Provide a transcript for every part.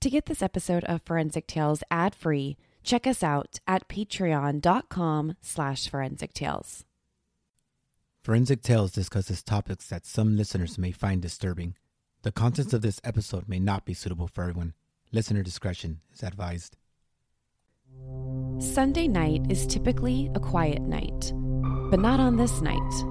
To get this episode of Forensic Tales ad-free, check us out at patreon.com slash forensic tales. Forensic Tales discusses topics that some listeners may find disturbing. The contents of this episode may not be suitable for everyone. Listener discretion is advised. Sunday night is typically a quiet night, but not on this night.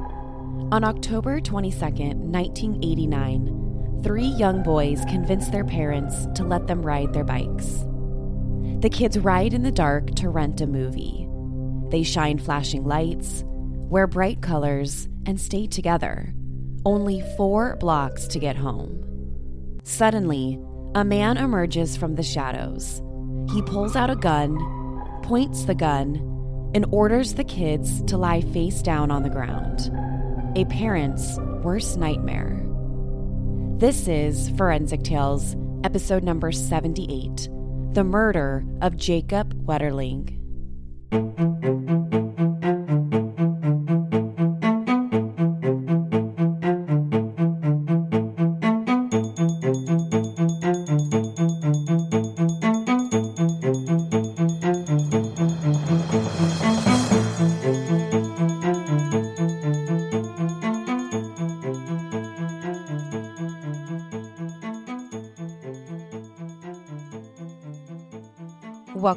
On October 22nd, 1989, three young boys convince their parents to let them ride their bikes. The kids ride in the dark to rent a movie. They shine flashing lights, wear bright colors, and stay together. Only four blocks to get home. Suddenly, a man emerges from the shadows. He pulls out a gun, points the gun, and orders the kids to lie face down on the ground. A parent's worst nightmare. This is Forensic Tales, episode number 78 The Murder of Jacob Wetterling.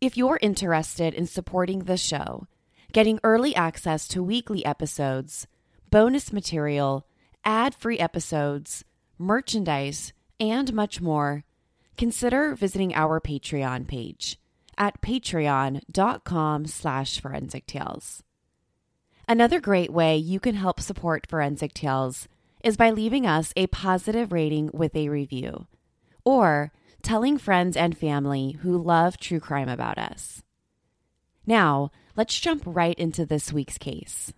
If you're interested in supporting the show, getting early access to weekly episodes, bonus material, ad free episodes, merchandise, and much more, consider visiting our Patreon page at patreon.com slash forensic tales. Another great way you can help support Forensic Tales is by leaving us a positive rating with a review, or telling friends and family who love true crime about us. Now, let's jump right into this week's case.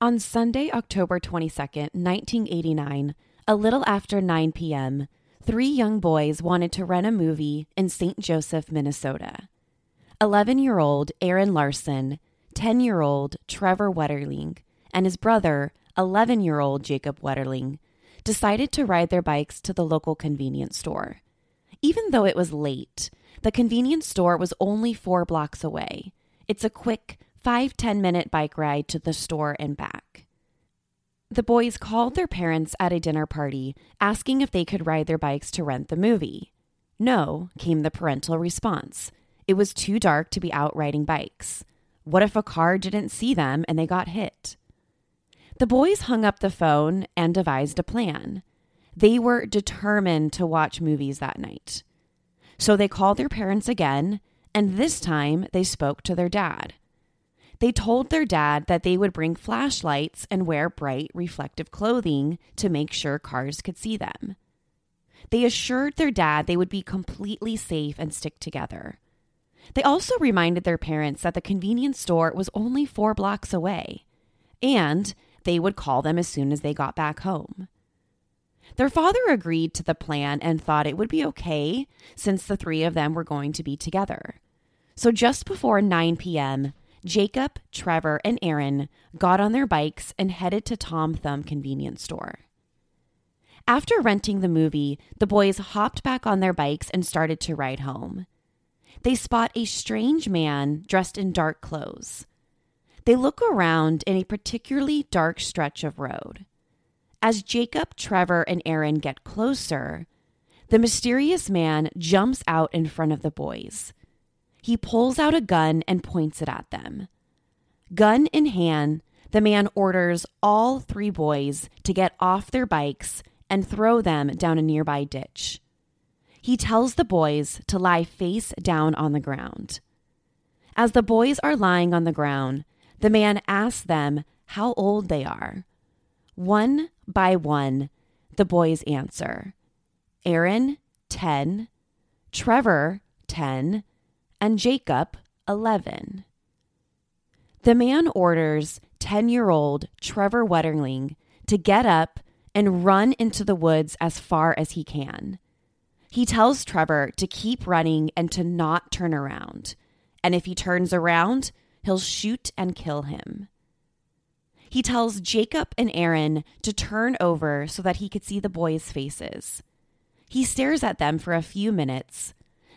On Sunday, October 22nd, 1989, a little after 9 p.m., three young boys wanted to rent a movie in St. Joseph, Minnesota. 11 year old Aaron Larson, 10 year old Trevor Wetterling, and his brother, 11 year old Jacob Wetterling, decided to ride their bikes to the local convenience store. Even though it was late, the convenience store was only four blocks away. It's a quick five ten minute bike ride to the store and back. The boys called their parents at a dinner party asking if they could ride their bikes to rent the movie. No, came the parental response. It was too dark to be out riding bikes. What if a car didn't see them and they got hit? The boys hung up the phone and devised a plan. They were determined to watch movies that night. So they called their parents again, and this time they spoke to their dad. They told their dad that they would bring flashlights and wear bright, reflective clothing to make sure cars could see them. They assured their dad they would be completely safe and stick together. They also reminded their parents that the convenience store was only four blocks away, and they would call them as soon as they got back home. Their father agreed to the plan and thought it would be okay since the three of them were going to be together. So just before 9 p.m., Jacob, Trevor, and Aaron got on their bikes and headed to Tom Thumb convenience store. After renting the movie, the boys hopped back on their bikes and started to ride home. They spot a strange man dressed in dark clothes. They look around in a particularly dark stretch of road. As Jacob, Trevor, and Aaron get closer, the mysterious man jumps out in front of the boys. He pulls out a gun and points it at them. Gun in hand, the man orders all three boys to get off their bikes and throw them down a nearby ditch. He tells the boys to lie face down on the ground. As the boys are lying on the ground, the man asks them how old they are. One by one, the boys answer Aaron, 10, Trevor, 10, and Jacob, 11. The man orders 10 year old Trevor Wetterling to get up and run into the woods as far as he can. He tells Trevor to keep running and to not turn around. And if he turns around, he'll shoot and kill him. He tells Jacob and Aaron to turn over so that he could see the boys' faces. He stares at them for a few minutes,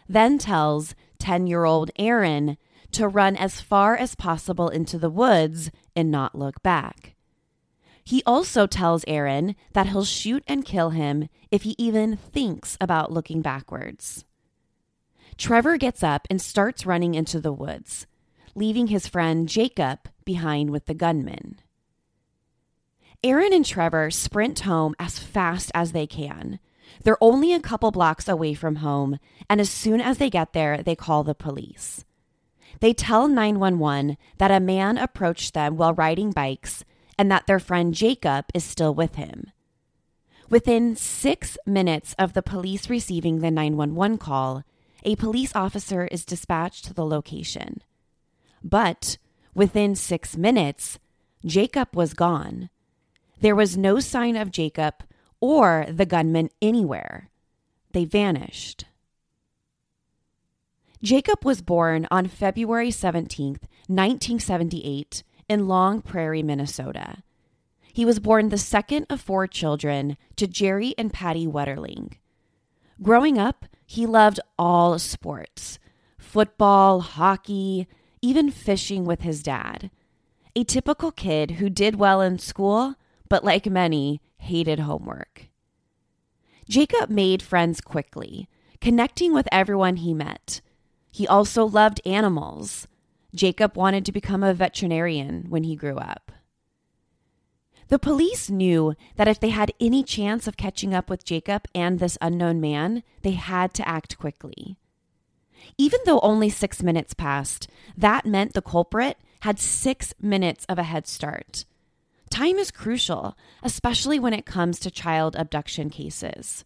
then tells 10 year old Aaron to run as far as possible into the woods and not look back. He also tells Aaron that he'll shoot and kill him if he even thinks about looking backwards. Trevor gets up and starts running into the woods, leaving his friend Jacob behind with the gunman. Aaron and Trevor sprint home as fast as they can. They're only a couple blocks away from home, and as soon as they get there, they call the police. They tell 911 that a man approached them while riding bikes and that their friend Jacob is still with him. Within six minutes of the police receiving the 911 call, a police officer is dispatched to the location. But within six minutes, Jacob was gone. There was no sign of Jacob or the gunman anywhere. They vanished. Jacob was born on February 17, 1978, in Long Prairie, Minnesota. He was born the second of four children to Jerry and Patty Wetterling. Growing up, he loved all sports football, hockey, even fishing with his dad. A typical kid who did well in school, but like many, hated homework. Jacob made friends quickly, connecting with everyone he met. He also loved animals. Jacob wanted to become a veterinarian when he grew up. The police knew that if they had any chance of catching up with Jacob and this unknown man, they had to act quickly. Even though only six minutes passed, that meant the culprit had six minutes of a head start. Time is crucial, especially when it comes to child abduction cases.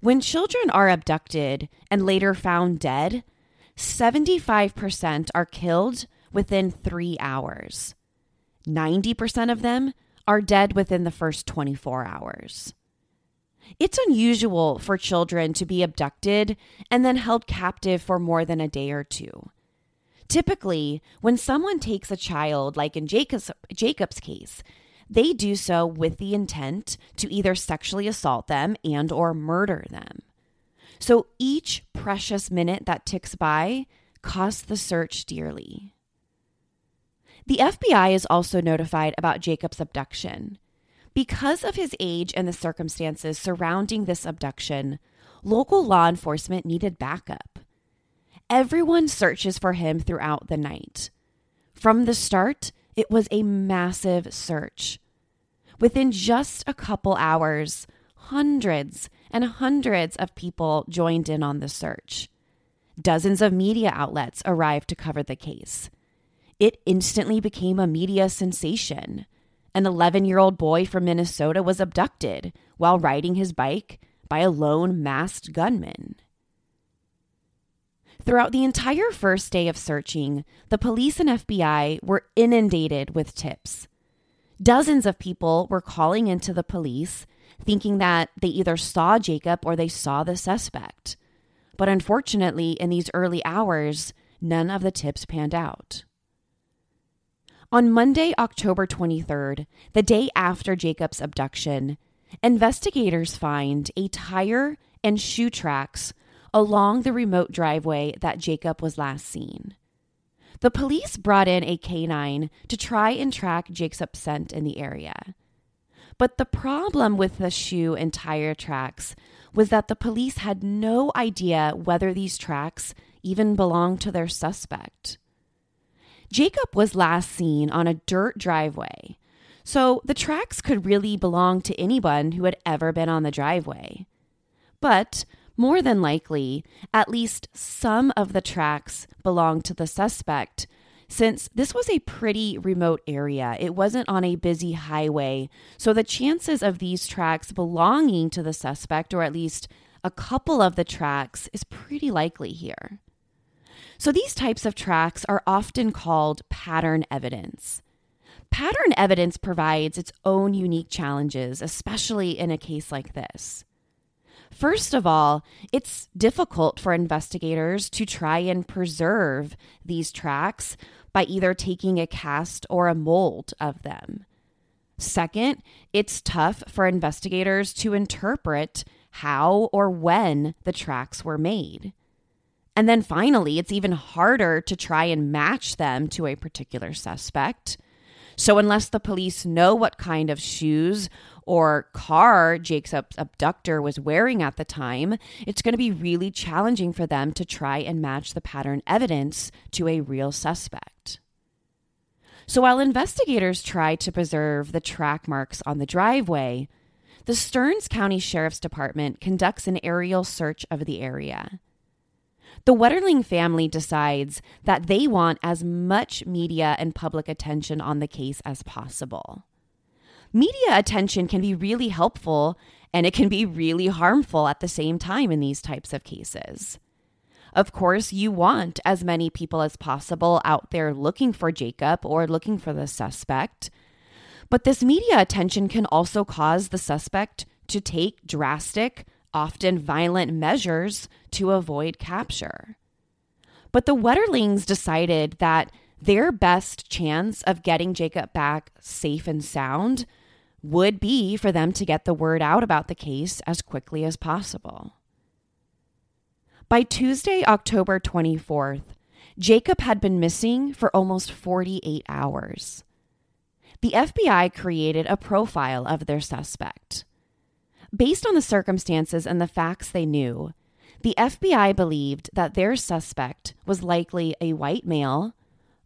When children are abducted and later found dead, 75% are killed within three hours. 90% of them are dead within the first 24 hours. It's unusual for children to be abducted and then held captive for more than a day or two. Typically, when someone takes a child, like in Jacob's, Jacob's case, they do so with the intent to either sexually assault them and or murder them. So each precious minute that ticks by costs the search dearly. The FBI is also notified about Jacob's abduction. Because of his age and the circumstances surrounding this abduction, local law enforcement needed backup. Everyone searches for him throughout the night. From the start, it was a massive search. Within just a couple hours, hundreds and hundreds of people joined in on the search. Dozens of media outlets arrived to cover the case. It instantly became a media sensation. An 11 year old boy from Minnesota was abducted while riding his bike by a lone masked gunman. Throughout the entire first day of searching, the police and FBI were inundated with tips. Dozens of people were calling into the police thinking that they either saw Jacob or they saw the suspect. But unfortunately, in these early hours, none of the tips panned out. On Monday, October 23rd, the day after Jacob's abduction, investigators find a tire and shoe tracks along the remote driveway that Jacob was last seen. The police brought in a canine to try and track Jacob's scent in the area. But the problem with the shoe and tire tracks was that the police had no idea whether these tracks even belonged to their suspect. Jacob was last seen on a dirt driveway, so the tracks could really belong to anyone who had ever been on the driveway. But more than likely, at least some of the tracks belonged to the suspect since this was a pretty remote area. It wasn't on a busy highway, so the chances of these tracks belonging to the suspect, or at least a couple of the tracks is pretty likely here. So these types of tracks are often called pattern evidence. Pattern evidence provides its own unique challenges, especially in a case like this. First of all, it's difficult for investigators to try and preserve these tracks by either taking a cast or a mold of them. Second, it's tough for investigators to interpret how or when the tracks were made. And then finally, it's even harder to try and match them to a particular suspect. So, unless the police know what kind of shoes or car Jacob's abductor was wearing at the time, it's going to be really challenging for them to try and match the pattern evidence to a real suspect. So, while investigators try to preserve the track marks on the driveway, the Stearns County Sheriff's Department conducts an aerial search of the area. The Wetterling family decides that they want as much media and public attention on the case as possible. Media attention can be really helpful and it can be really harmful at the same time in these types of cases. Of course, you want as many people as possible out there looking for Jacob or looking for the suspect. But this media attention can also cause the suspect to take drastic, often violent measures to avoid capture. But the Wetterlings decided that their best chance of getting Jacob back safe and sound would be for them to get the word out about the case as quickly as possible. By Tuesday, October 24th, Jacob had been missing for almost 48 hours. The FBI created a profile of their suspect. Based on the circumstances and the facts they knew, the FBI believed that their suspect was likely a white male,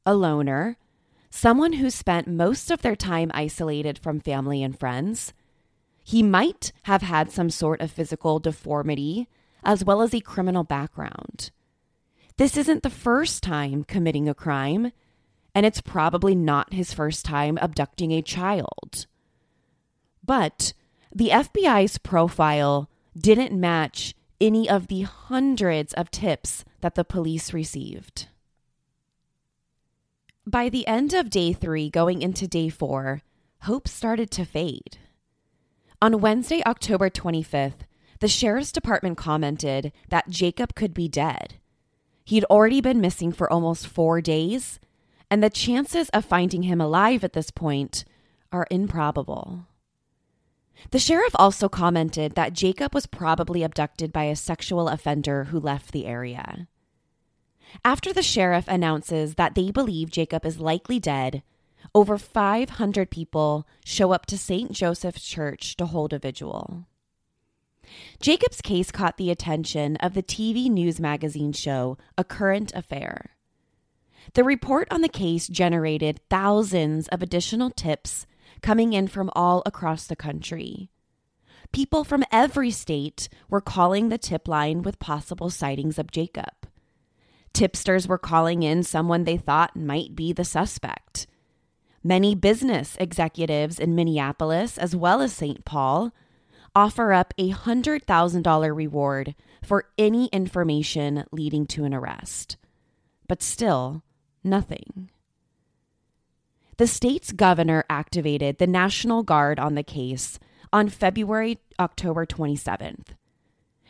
a loner, someone who spent most of their time isolated from family and friends. He might have had some sort of physical deformity, as well as a criminal background. This isn't the first time committing a crime, and it's probably not his first time abducting a child. But the FBI's profile didn't match any of the hundreds of tips that the police received. By the end of day three, going into day four, hope started to fade. On Wednesday, October 25th, the sheriff's department commented that Jacob could be dead. He'd already been missing for almost four days, and the chances of finding him alive at this point are improbable. The sheriff also commented that Jacob was probably abducted by a sexual offender who left the area. After the sheriff announces that they believe Jacob is likely dead, over 500 people show up to St. Joseph's Church to hold a vigil. Jacob's case caught the attention of the TV news magazine show A Current Affair. The report on the case generated thousands of additional tips coming in from all across the country. People from every state were calling the tip line with possible sightings of Jacob. Tipsters were calling in someone they thought might be the suspect. Many business executives in Minneapolis, as well as St. Paul, offer up a $100,000 reward for any information leading to an arrest. But still, nothing. The state's governor activated the National Guard on the case on February October 27th.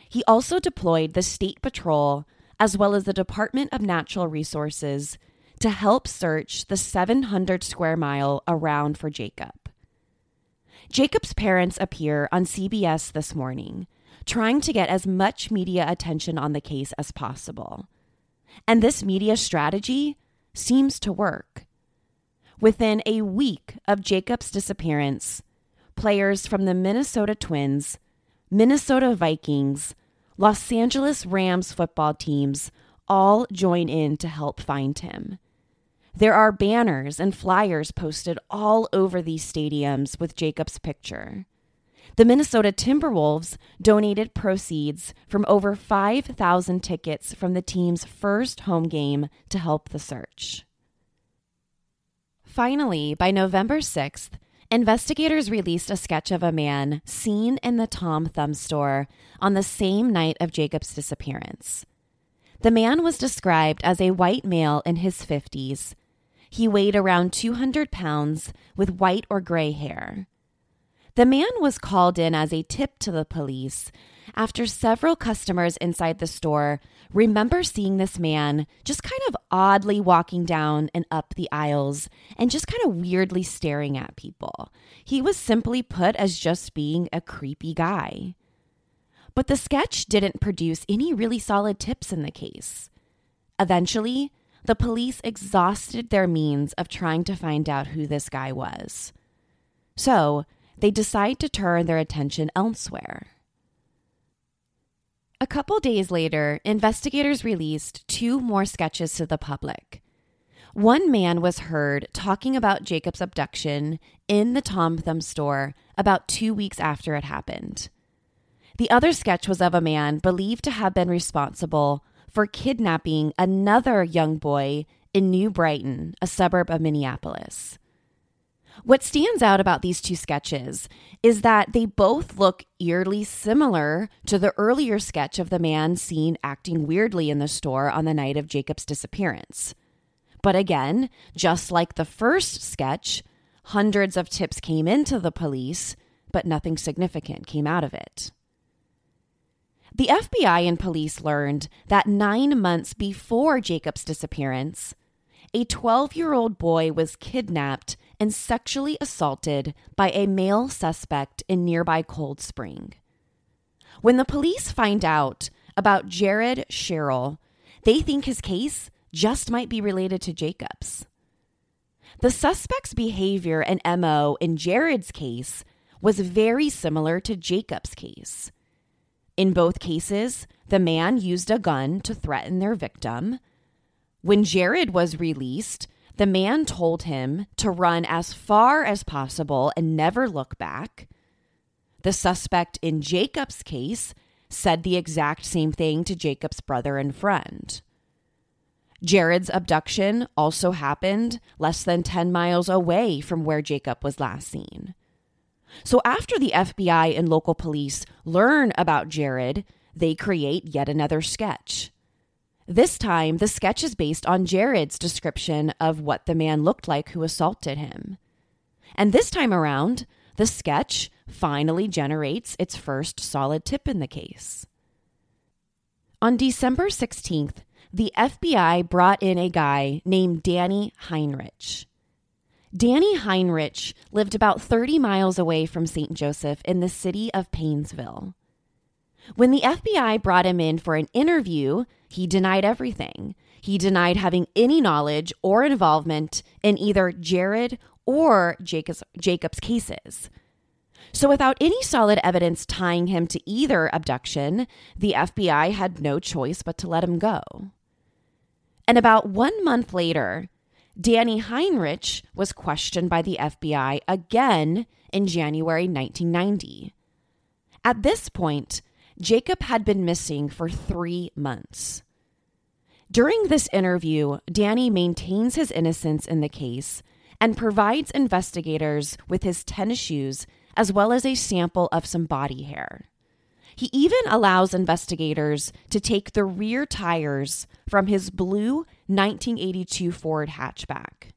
He also deployed the State Patrol as well as the Department of Natural Resources to help search the 700 square mile around for Jacob. Jacob's parents appear on CBS this morning, trying to get as much media attention on the case as possible. And this media strategy seems to work. Within a week of Jacob's disappearance, players from the Minnesota Twins, Minnesota Vikings, Los Angeles Rams football teams all join in to help find him. There are banners and flyers posted all over these stadiums with Jacob's picture. The Minnesota Timberwolves donated proceeds from over 5,000 tickets from the team's first home game to help the search. Finally, by November 6th, investigators released a sketch of a man seen in the Tom Thumb store on the same night of Jacob's disappearance. The man was described as a white male in his 50s. He weighed around 200 pounds with white or gray hair. The man was called in as a tip to the police after several customers inside the store remember seeing this man just kind of oddly walking down and up the aisles and just kind of weirdly staring at people. He was simply put as just being a creepy guy. But the sketch didn't produce any really solid tips in the case. Eventually, the police exhausted their means of trying to find out who this guy was. So, they decide to turn their attention elsewhere. A couple days later, investigators released two more sketches to the public. One man was heard talking about Jacob's abduction in the Tom Thumb store about two weeks after it happened. The other sketch was of a man believed to have been responsible for kidnapping another young boy in New Brighton, a suburb of Minneapolis. What stands out about these two sketches is that they both look eerily similar to the earlier sketch of the man seen acting weirdly in the store on the night of Jacob's disappearance. But again, just like the first sketch, hundreds of tips came into the police, but nothing significant came out of it. The FBI and police learned that nine months before Jacob's disappearance, a 12 year old boy was kidnapped and sexually assaulted by a male suspect in nearby Cold Spring. When the police find out about Jared Scheierl, they think his case just might be related to Jacob's. The suspect's behavior and MO in Jared's case was very similar to Jacob's case. In both cases, the man used a gun to threaten their victim. When Jared was released, the man told him to run as far as possible and never look back. The suspect in Jacob's case said the exact same thing to Jacob's brother and friend. Jared's abduction also happened less than 10 miles away from where Jacob was last seen. So, after the FBI and local police learn about Jared, they create yet another sketch. This time, the sketch is based on Jared's description of what the man looked like who assaulted him. And this time around, the sketch finally generates its first solid tip in the case. On December 16th, the FBI brought in a guy named Danny Heinrich. Danny Heinrich lived about 30 miles away from St. Joseph in the city of Paynesville. When the FBI brought him in for an interview, he denied everything. He denied having any knowledge or involvement in either Jared or Jacob's, Jacob's cases. So, without any solid evidence tying him to either abduction, the FBI had no choice but to let him go. And about one month later, Danny Heinrich was questioned by the FBI again in January 1990. At this point, Jacob had been missing for three months. During this interview, Danny maintains his innocence in the case and provides investigators with his tennis shoes as well as a sample of some body hair. He even allows investigators to take the rear tires from his blue 1982 Ford hatchback.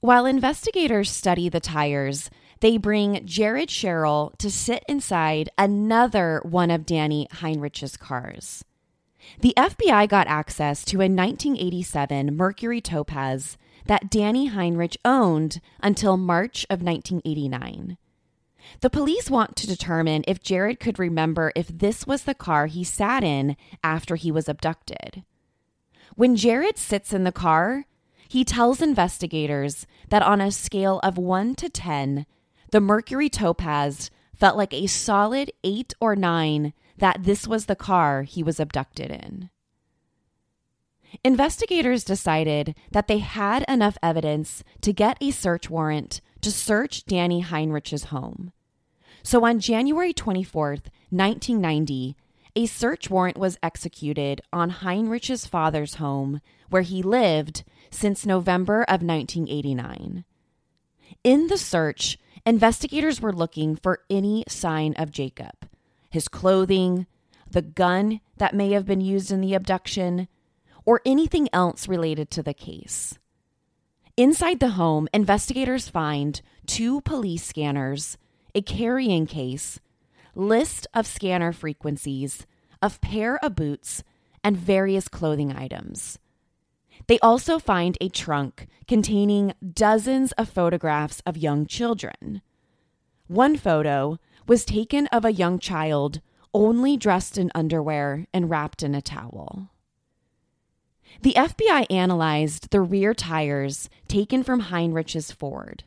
While investigators study the tires, they bring Jared Scheierl to sit inside another one of Danny Heinrich's cars. The FBI got access to a 1987 Mercury Topaz that Danny Heinrich owned until March of 1989. The police want to determine if Jared could remember if this was the car he sat in after he was abducted. When Jared sits in the car, he tells investigators that on a scale of 1 to 10, the Mercury Topaz felt like a solid 8 or 9 that this was the car he was abducted in. Investigators decided that they had enough evidence to get a search warrant to search Danny Heinrich's home. So on January 24th, 1990, a search warrant was executed on Heinrich's father's home, where he lived since November of 1989. In the search, investigators were looking for any sign of Jacob his clothing, the gun that may have been used in the abduction, or anything else related to the case. Inside the home, investigators find two police scanners, a carrying case, list of scanner frequencies, a pair of boots, and various clothing items. They also find a trunk containing dozens of photographs of young children. One photo was taken of a young child only dressed in underwear and wrapped in a towel. The FBI analyzed the rear tires taken from Heinrich's Ford.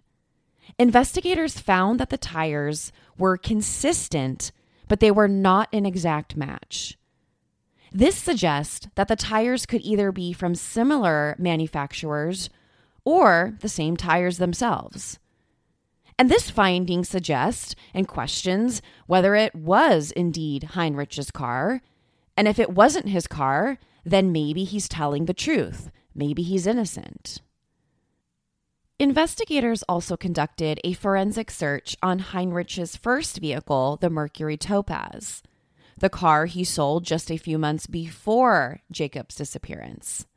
Investigators found that the tires were consistent, but they were not an exact match. This suggests that the tires could either be from similar manufacturers or the same tires themselves. And this finding suggests and questions whether it was indeed Heinrich's car. And if it wasn't his car, then maybe he's telling the truth. Maybe he's innocent. Investigators also conducted a forensic search on Heinrich's first vehicle, the Mercury Topaz the car he sold just a few months before Jacob's disappearance.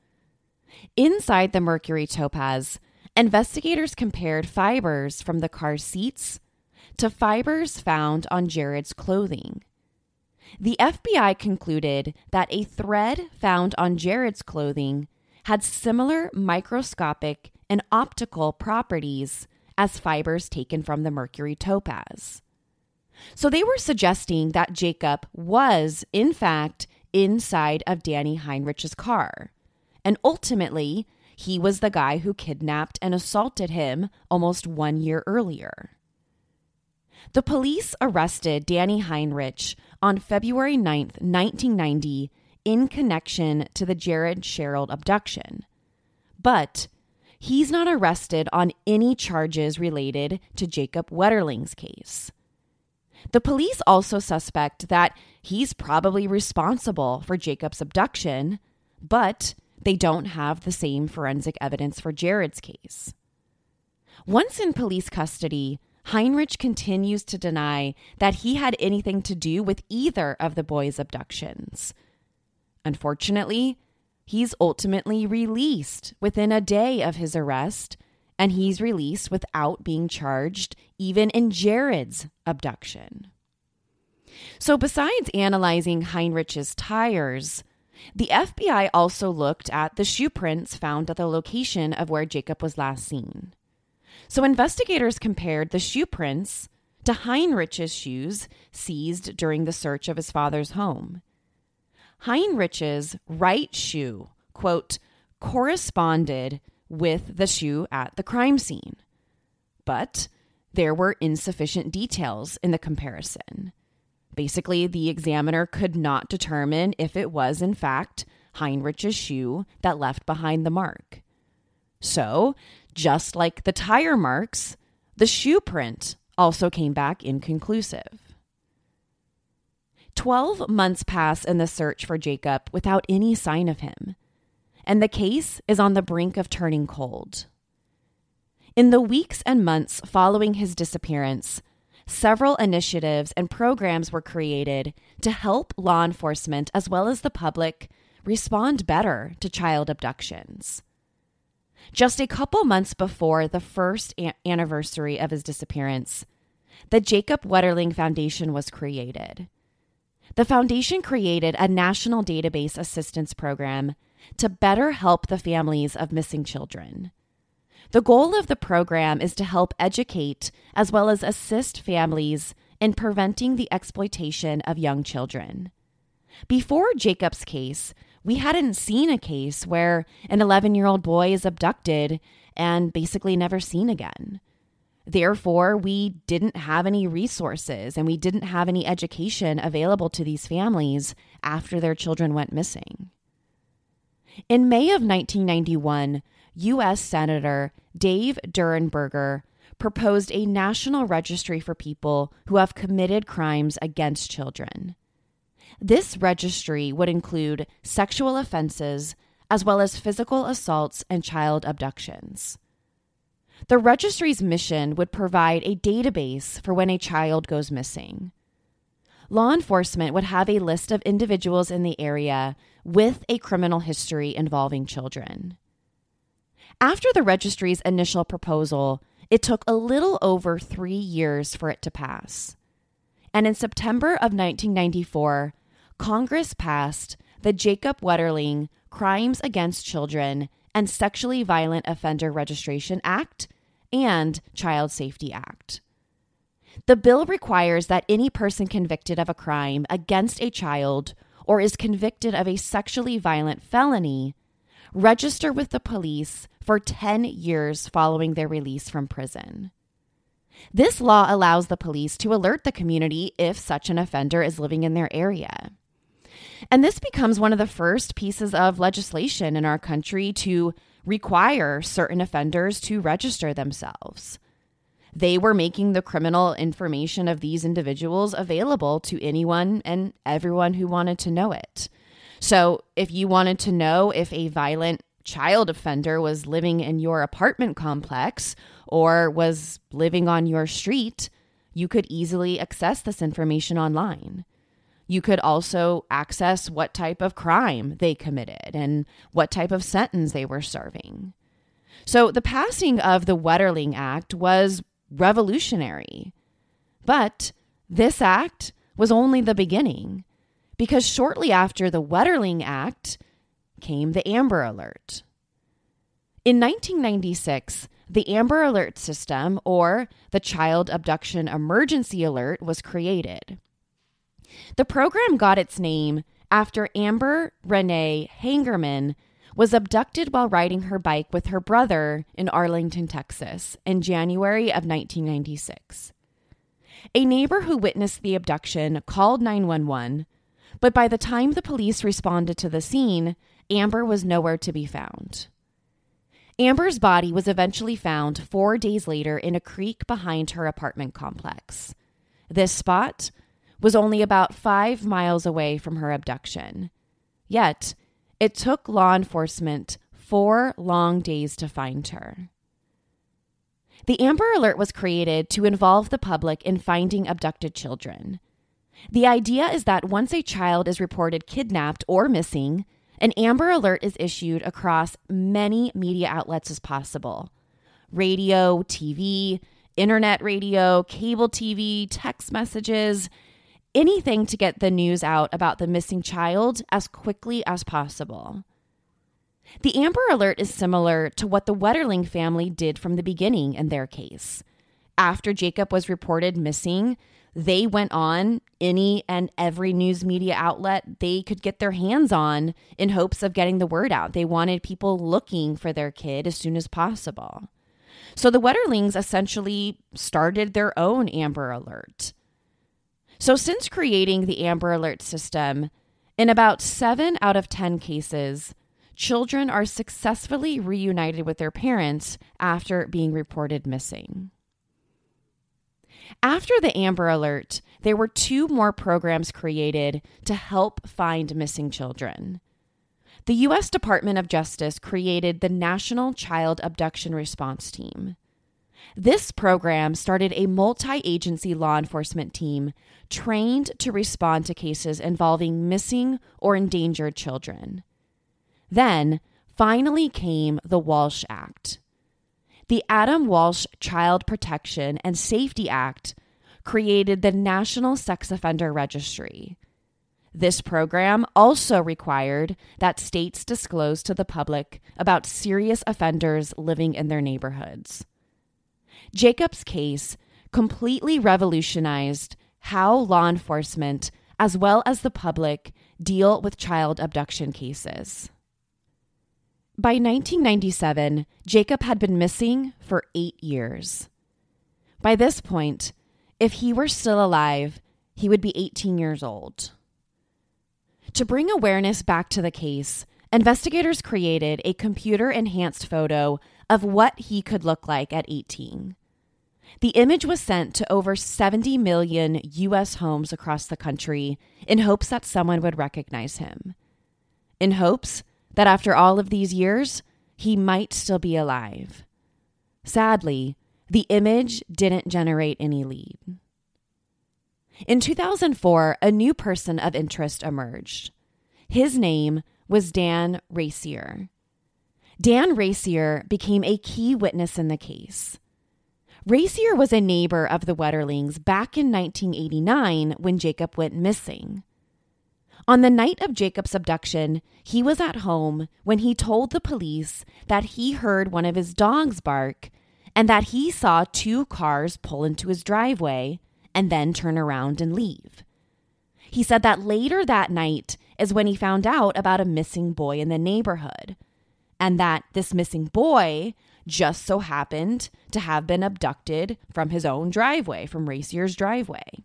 Inside the Mercury Topaz, investigators compared fibers from the car's seats to fibers found on Jared's clothing. The FBI concluded that a thread found on Jared's clothing had similar microscopic and optical properties as fibers taken from the Mercury Topaz. So they were suggesting that Jacob was, in fact, inside of Danny Heinrich's car. And ultimately, he was the guy who kidnapped and assaulted him almost one year earlier. The police arrested Danny Heinrich on February 9th, 1990, in connection to the Jared Scheierl abduction. But he's not arrested on any charges related to Jacob Wetterling's case. The police also suspect that he's probably responsible for Jacob's abduction, but they don't have the same forensic evidence for Jared's case. Once in police custody, Heinrich continues to deny that he had anything to do with either of the boys' abductions. Unfortunately, he's ultimately released within a day of his arrest and he's released without being charged, even in Jared's abduction. So, besides analyzing Heinrich's tires, the FBI also looked at the shoe prints found at the location of where Jacob was last seen. So, investigators compared the shoe prints to Heinrich's shoes seized during the search of his father's home. Heinrich's right shoe, quote, corresponded with the shoe at the crime scene. But there were insufficient details in the comparison. Basically, the examiner could not determine if it was, in fact, Heinrich's shoe that left behind the mark. So, just like the tire marks, the shoe print also came back inconclusive. Twelve months pass in the search for Jacob without any sign of him and the case is on the brink of turning cold. In the weeks and months following his disappearance, several initiatives and programs were created to help law enforcement as well as the public respond better to child abductions. Just a couple months before the first a- anniversary of his disappearance, the Jacob Wetterling Foundation was created. The foundation created a national database assistance program to better help the families of missing children. The goal of the program is to help educate as well as assist families in preventing the exploitation of young children. Before Jacob's case, we hadn't seen a case where an 11 year old boy is abducted and basically never seen again. Therefore, we didn't have any resources and we didn't have any education available to these families after their children went missing. In May of 1991, U.S. Senator Dave Durenberger proposed a national registry for people who have committed crimes against children. This registry would include sexual offenses as well as physical assaults and child abductions. The registry's mission would provide a database for when a child goes missing. Law enforcement would have a list of individuals in the area with a criminal history involving children. After the registry's initial proposal, it took a little over three years for it to pass. And in September of 1994, Congress passed the Jacob Wetterling Crimes Against Children and Sexually Violent Offender Registration Act and Child Safety Act. The bill requires that any person convicted of a crime against a child or is convicted of a sexually violent felony register with the police for 10 years following their release from prison. This law allows the police to alert the community if such an offender is living in their area. And this becomes one of the first pieces of legislation in our country to require certain offenders to register themselves. They were making the criminal information of these individuals available to anyone and everyone who wanted to know it. So, if you wanted to know if a violent child offender was living in your apartment complex or was living on your street, you could easily access this information online. You could also access what type of crime they committed and what type of sentence they were serving. So the passing of the Wetterling Act was revolutionary. But this act was only the beginning because shortly after the Wetterling Act came the Amber Alert. In 1996, the Amber Alert System, or the Child Abduction Emergency Alert, was created. The program got its name after Amber Renee Hagerman was abducted while riding her bike with her brother in Arlington, Texas, in January of 1996. A neighbor who witnessed the abduction called 911, but by the time the police responded to the scene, Amber was nowhere to be found. Amber's body was eventually found four days later in a creek behind her apartment complex. This spot was only about five miles away from her abduction. Yet, it took law enforcement four long days to find her. The Amber Alert was created to involve the public in finding abducted children. The idea is that once a child is reported kidnapped or missing, an Amber Alert is issued across many media outlets as possible radio, TV, internet radio, cable TV, text messages, anything to get the news out about the missing child as quickly as possible. The Amber Alert is similar to what the Wetterling family did from the beginning in their case. After Jacob was reported missing, they went on any and every news media outlet they could get their hands on in hopes of getting the word out. They wanted people looking for their kid as soon as possible. So the Wetterlings essentially started their own Amber Alert. So, since creating the Amber Alert system, in about seven out of 10 cases, children are successfully reunited with their parents after being reported missing. After the Amber Alert, there were two more programs created to help find missing children. The U.S. Department of Justice created the National Child Abduction Response Team. This program started a multi agency law enforcement team trained to respond to cases involving missing or endangered children. Then, finally came the Walsh Act. The Adam Walsh Child Protection and Safety Act created the National Sex Offender Registry. This program also required that states disclose to the public about serious offenders living in their neighborhoods. Jacob's case completely revolutionized how law enforcement, as well as the public, deal with child abduction cases. By 1997, Jacob had been missing for eight years. By this point, if he were still alive, he would be 18 years old. To bring awareness back to the case, investigators created a computer enhanced photo of what he could look like at 18. The image was sent to over 70 million U.S. homes across the country in hopes that someone would recognize him. In hopes that after all of these years, he might still be alive. Sadly, the image didn't generate any lead. In 2004, a new person of interest emerged. His name was Dan Rassier. Dan Rassier became a key witness in the case. Rassier was a neighbor of the Wetterlings back in 1989 when Jacob went missing. On the night of Jacob's abduction, he was at home when he told the police that he heard one of his dogs bark and that he saw two cars pull into his driveway and then turn around and leave. He said that later that night is when he found out about a missing boy in the neighborhood, and that this missing boy just so happened to have been abducted from his own driveway, from Rassier's driveway.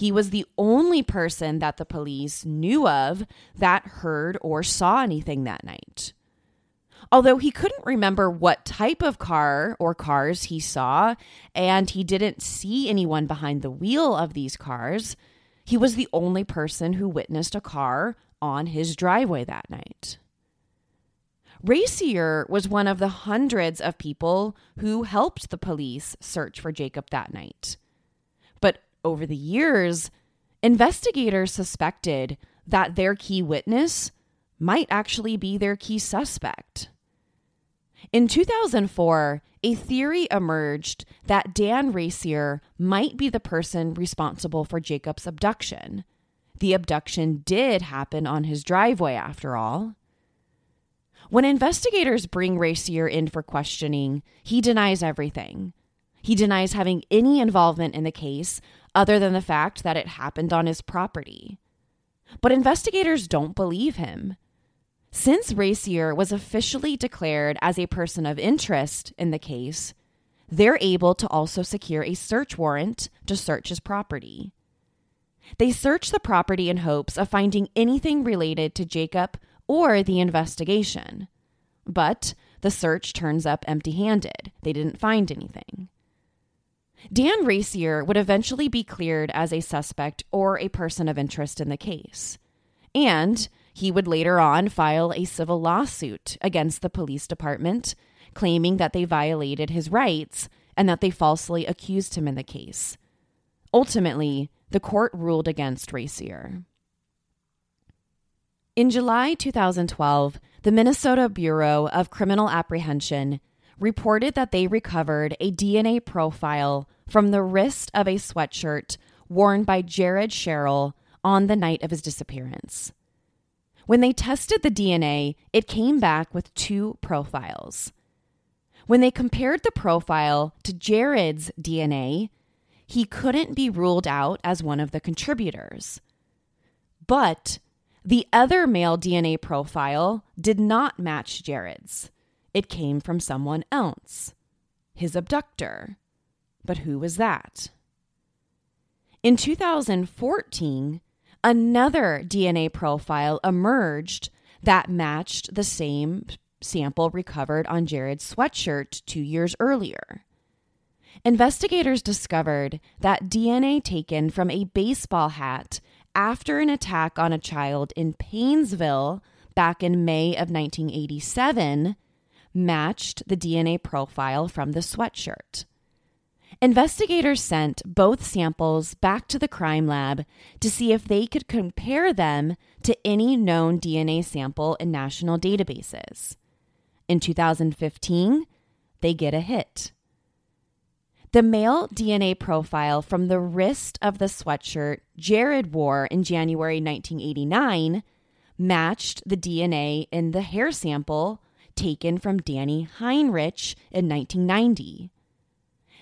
He was the only person that the police knew of that heard or saw anything that night. Although he couldn't remember what type of car or cars he saw, and he didn't see anyone behind the wheel of these cars, he was the only person who witnessed a car on his driveway that night. Rassier was one of the hundreds of people who helped the police search for Jacob that night. Over the years, investigators suspected that their key witness might actually be their key suspect. In 2004, a theory emerged that Dan Rassier might be the person responsible for Jacob's abduction. The abduction did happen on his driveway, after all. When investigators bring Rassier in for questioning, he denies everything. He denies having any involvement in the case other than the fact that it happened on his property. But investigators don't believe him. Since Rassier was officially declared as a person of interest in the case, they're able to also secure a search warrant to search his property. They search the property in hopes of finding anything related to Jacob or the investigation. But the search turns up empty handed. They didn't find anything. Dan Rassier would eventually be cleared as a suspect or a person of interest in the case. And he would later on file a civil lawsuit against the police department, claiming that they violated his rights and that they falsely accused him in the case. Ultimately, the court ruled against Rassier. In July 2012, the Minnesota Bureau of Criminal Apprehension reported that they recovered a DNA profile from the wrist of a sweatshirt worn by Jared Scheierl on the night of his disappearance. When they tested the DNA, it came back with two profiles. When they compared the profile to Jared's DNA, he couldn't be ruled out as one of the contributors. But the other male DNA profile did not match Jared's. It came from someone else, his abductor. But who was that? In 2014, another DNA profile emerged that matched the same sample recovered on Jared's sweatshirt two years earlier. Investigators discovered that DNA taken from a baseball hat after an attack on a child in Paynesville back in May of 1987 matched the DNA profile from the sweatshirt. Investigators sent both samples back to the crime lab to see if they could compare them to any known DNA sample in national databases. In 2015, they get a hit. The male DNA profile from the wrist of the sweatshirt Jared wore in January 1989 matched the DNA in the hair sample taken from Danny Heinrich in 1990.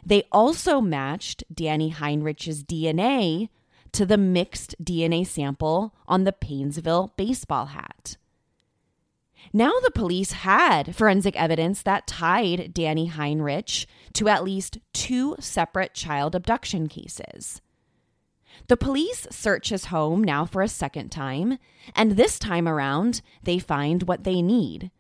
They also matched Danny Heinrich's DNA to the mixed DNA sample on the Paynesville baseball hat. Now the police had forensic evidence that tied Danny Heinrich to at least two separate child abduction cases. The police search his home now for a second time, and this time around, they find what they need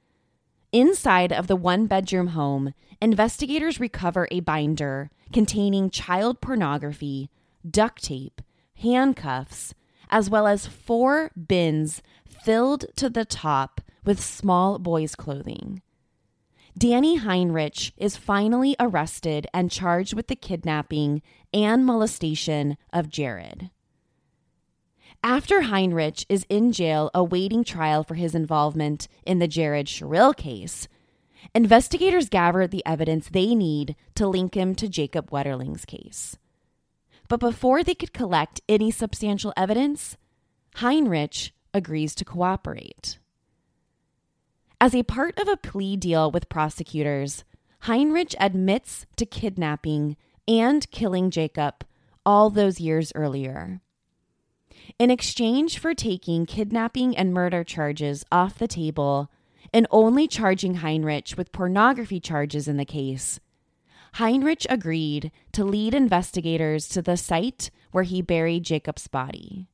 Inside of the one bedroom home, investigators recover a binder containing child pornography, duct tape, handcuffs, as well as four bins filled to the top with small boys' clothing. Danny Heinrich is finally arrested and charged with the kidnapping and molestation of Jared. After Heinrich is in jail awaiting trial for his involvement in the Jared Scheierl case, investigators gather the evidence they need to link him to Jacob Wetterling's case. But before they could collect any substantial evidence, Heinrich agrees to cooperate. As a part of a plea deal with prosecutors, Heinrich admits to kidnapping and killing Jacob all those years earlier. In exchange for taking kidnapping and murder charges off the table and only charging Heinrich with pornography charges in the case, Heinrich agreed to lead investigators to the site where he buried Jacob's body.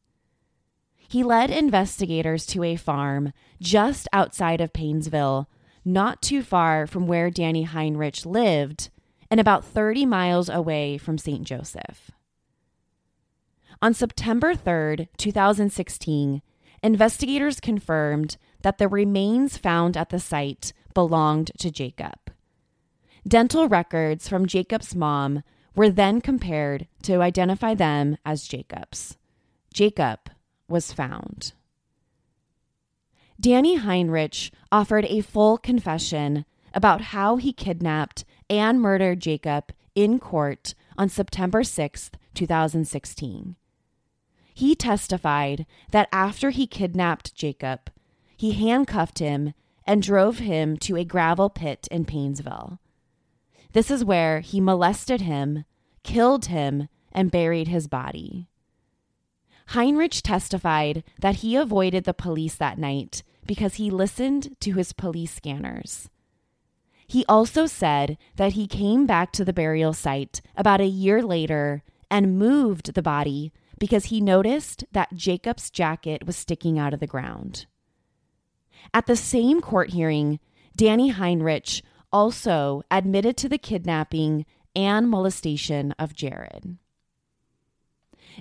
He led investigators to a farm just outside of Paynesville, not too far from where Danny Heinrich lived, and about 30 miles away from St. Joseph. On September 3rd, 2016, investigators confirmed that the remains found at the site belonged to Jacob. Dental records from Jacob's mom were then compared to identify them as Jacob's. Jacob was found. Danny Heinrich offered a full confession about how he kidnapped and murdered Jacob in court on September 6, 2016. He testified that after he kidnapped Jacob, he handcuffed him and drove him to a gravel pit in Paynesville. This is where he molested him, killed him, and buried his body. Heinrich testified that he avoided the police that night because he listened to his police scanners. He also said that he came back to the burial site about a year later and moved the body because he noticed that Jacob's jacket was sticking out of the ground. At the same court hearing, Danny Heinrich also admitted to the kidnapping and molestation of Jared.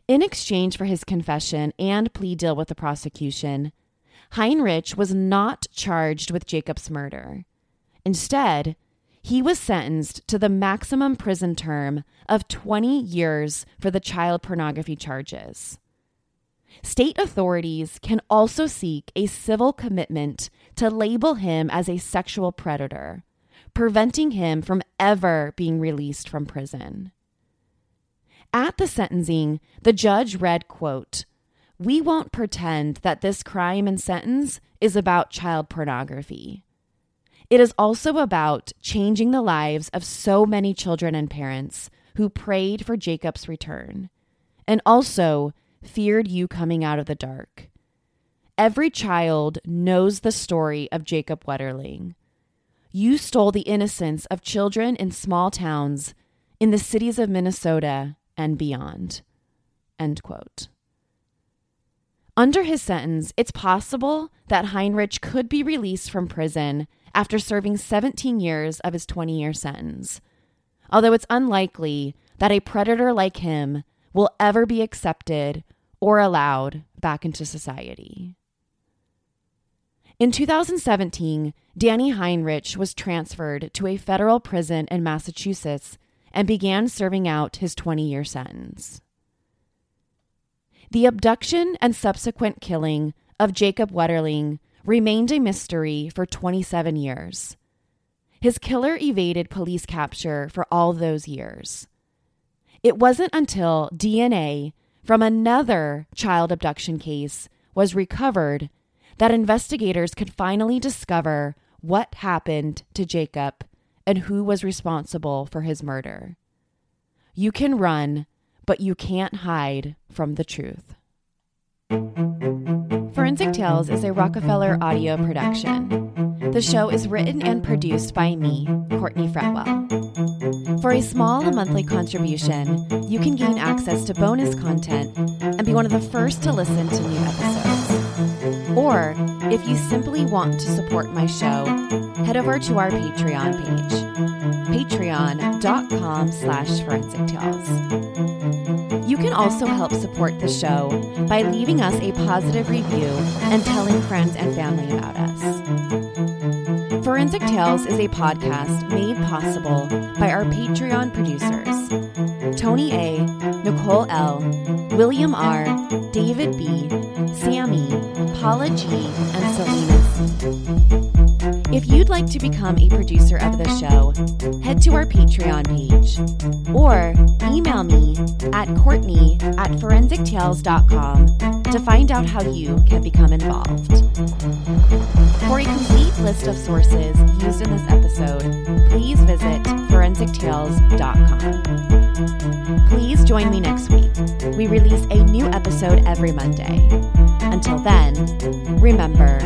In exchange for his confession and plea deal with the prosecution, Heinrich was not charged with Jacob's murder. Instead, he was sentenced to the maximum prison term of 20 years for the child pornography charges. State authorities can also seek a civil commitment to label him as a sexual predator, preventing him from ever being released from prison. At the sentencing, the judge read, quote, "We won't pretend that this crime and sentence is about child pornography. It is also about changing the lives of so many children and parents who prayed for Jacob's return and also feared you coming out of the dark. Every child knows the story of Jacob Wetterling. You stole the innocence of children in small towns, in the cities of Minnesota, and beyond. End quote. Under his sentence, it's possible that Heinrich could be released from prison after serving 17 years of his 20 year sentence, although it's unlikely that a predator like him will ever be accepted or allowed back into society. In 2017, Danny Heinrich was transferred to a federal prison in Massachusetts and began serving out his 20 year sentence. The abduction and subsequent killing of Jacob Wetterling remained a mystery for 27 years. His killer evaded police capture for all those years. It wasn't until DNA from another child abduction case was recovered that investigators could finally discover what happened to Jacob and who was responsible for his murder. You can run, but you can't hide from the truth. Forensic Tales is a Rockefeller audio production. The show is written and produced by me, Courtney Fretwell. For a small monthly contribution, you can gain access to bonus content and be one of the first to listen to new episodes. Or, if you simply want to support my show, head over to our Patreon page, patreon.com slash forensic tales. You can also help support the show by leaving us a positive review and telling friends and family about us. Forensic Tales is a podcast made possible by our Patreon producers Tony A., Nicole L., William R., David B., Sammy, Paula G., and Selena if you'd like to become a producer of the show, head to our Patreon page or email me at Courtney at forensictales.com to find out how you can become involved. For a complete list of sources used in this episode, please visit forensictales.com. Please join me next week. We release a new episode every Monday. Until then, remember,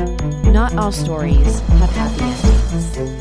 not all stories have happy endings.